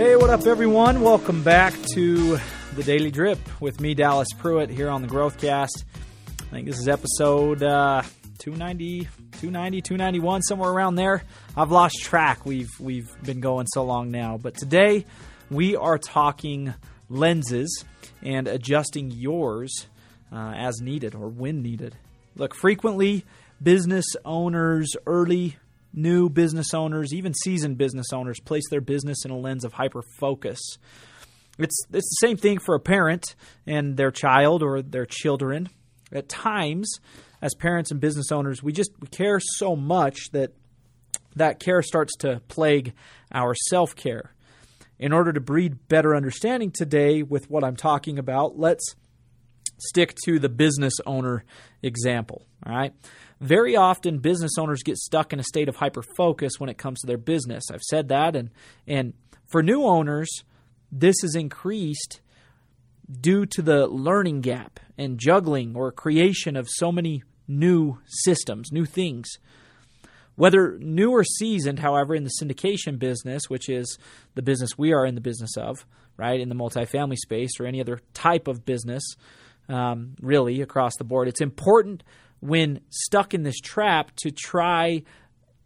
Hey, what up, everyone? Welcome back to the Daily Drip with me, Dallas Pruitt, here on the Growthcast. I think this is episode uh, 290, 290, 291, somewhere around there. I've lost track. We've we've been going so long now, but today we are talking lenses and adjusting yours uh, as needed or when needed. Look, frequently business owners, early new business owners, even seasoned business owners, place their business in a lens of hyper focus. It's, it's the same thing for a parent and their child or their children. At times, as parents and business owners, we just we care so much that that care starts to plague our self care. In order to breed better understanding today with what I'm talking about, let's stick to the business owner example. All right. Very often, business owners get stuck in a state of hyper focus when it comes to their business. I've said that, and and for new owners, this is increased due to the learning gap and juggling or creation of so many new systems, new things. Whether new or seasoned, however, in the syndication business, which is the business we are in the business of, right, in the multifamily space or any other type of business, um, really across the board, it's important when stuck in this trap to try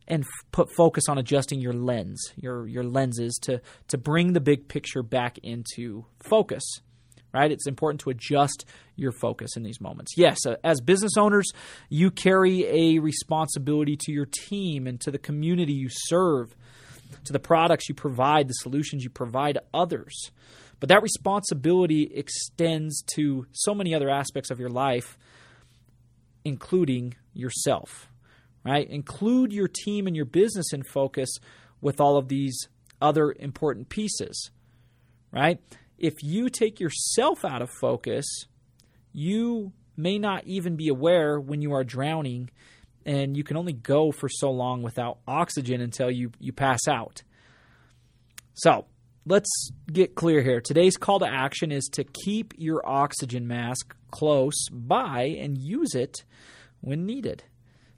and f- put focus on adjusting your lens, your your lenses to to bring the big picture back into focus. Right? It's important to adjust your focus in these moments. Yes, uh, as business owners, you carry a responsibility to your team and to the community you serve, to the products you provide, the solutions you provide others. But that responsibility extends to so many other aspects of your life including yourself, right? Include your team and your business in focus with all of these other important pieces, right? If you take yourself out of focus, you may not even be aware when you are drowning and you can only go for so long without oxygen until you, you pass out. So, let's get clear here. Today's call to action is to keep your oxygen mask close by and use it when needed.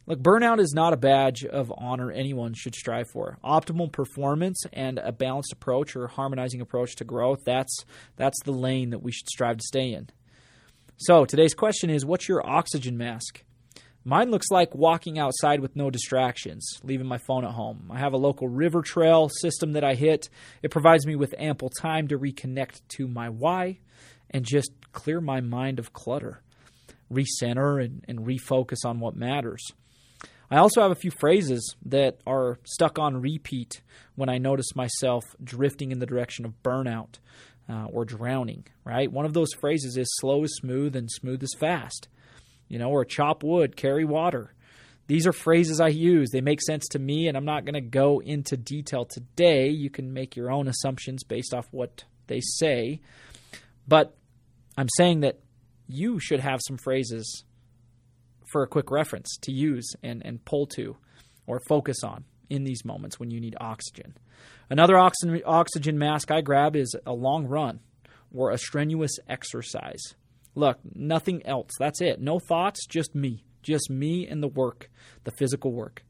Look, burnout is not a badge of honor anyone should strive for. Optimal performance and a balanced approach or harmonizing approach to growth, that's that's the lane that we should strive to stay in. So, today's question is what's your oxygen mask? Mine looks like walking outside with no distractions, leaving my phone at home. I have a local river trail system that I hit. It provides me with ample time to reconnect to my why and just clear my mind of clutter, recenter, and, and refocus on what matters. I also have a few phrases that are stuck on repeat when I notice myself drifting in the direction of burnout uh, or drowning, right? One of those phrases is slow is smooth and smooth is fast you know, or chop wood, carry water. These are phrases I use. They make sense to me, and I'm not going to go into detail today. You can make your own assumptions based off what they say. But I'm saying that you should have some phrases for a quick reference to use and, and pull to or focus on in these moments when you need oxygen. Another oxygen, oxygen mask I grab is a long run or a strenuous exercise. Look, nothing else. That's it. No thoughts, just me. Just me and the work, the physical work.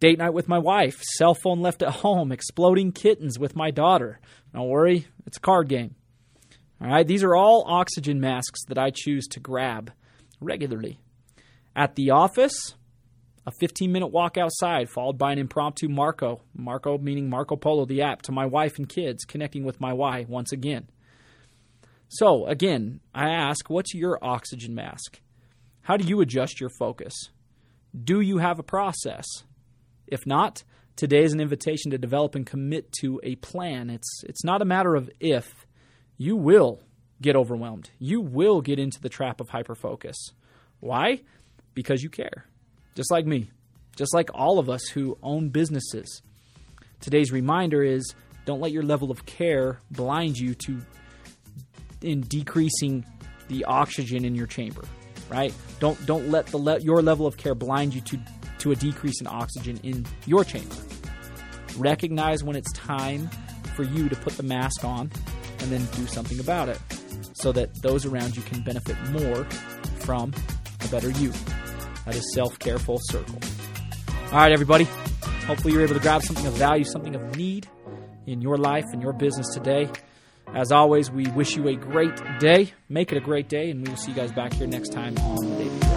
Date night with my wife, cell phone left at home, exploding kittens with my daughter. Don't worry, it's a card game. All right, these are all oxygen masks that I choose to grab regularly. At the office, a 15 minute walk outside, followed by an impromptu Marco, Marco meaning Marco Polo, the app, to my wife and kids, connecting with my why once again. So, again, I ask, what's your oxygen mask? How do you adjust your focus? Do you have a process? If not, today is an invitation to develop and commit to a plan. It's, it's not a matter of if. You will get overwhelmed. You will get into the trap of hyperfocus. Why? Because you care. Just like me, just like all of us who own businesses. Today's reminder is don't let your level of care blind you to in decreasing the oxygen in your chamber, right? Don't don't let the le- your level of care blind you to to a decrease in oxygen in your chamber. Recognize when it's time for you to put the mask on and then do something about it so that those around you can benefit more from a better you. That is self-care full circle. All right, everybody. Hopefully you're able to grab something of value, something of need in your life and your business today. As always, we wish you a great day. Make it a great day, and we will see you guys back here next time on the Daily.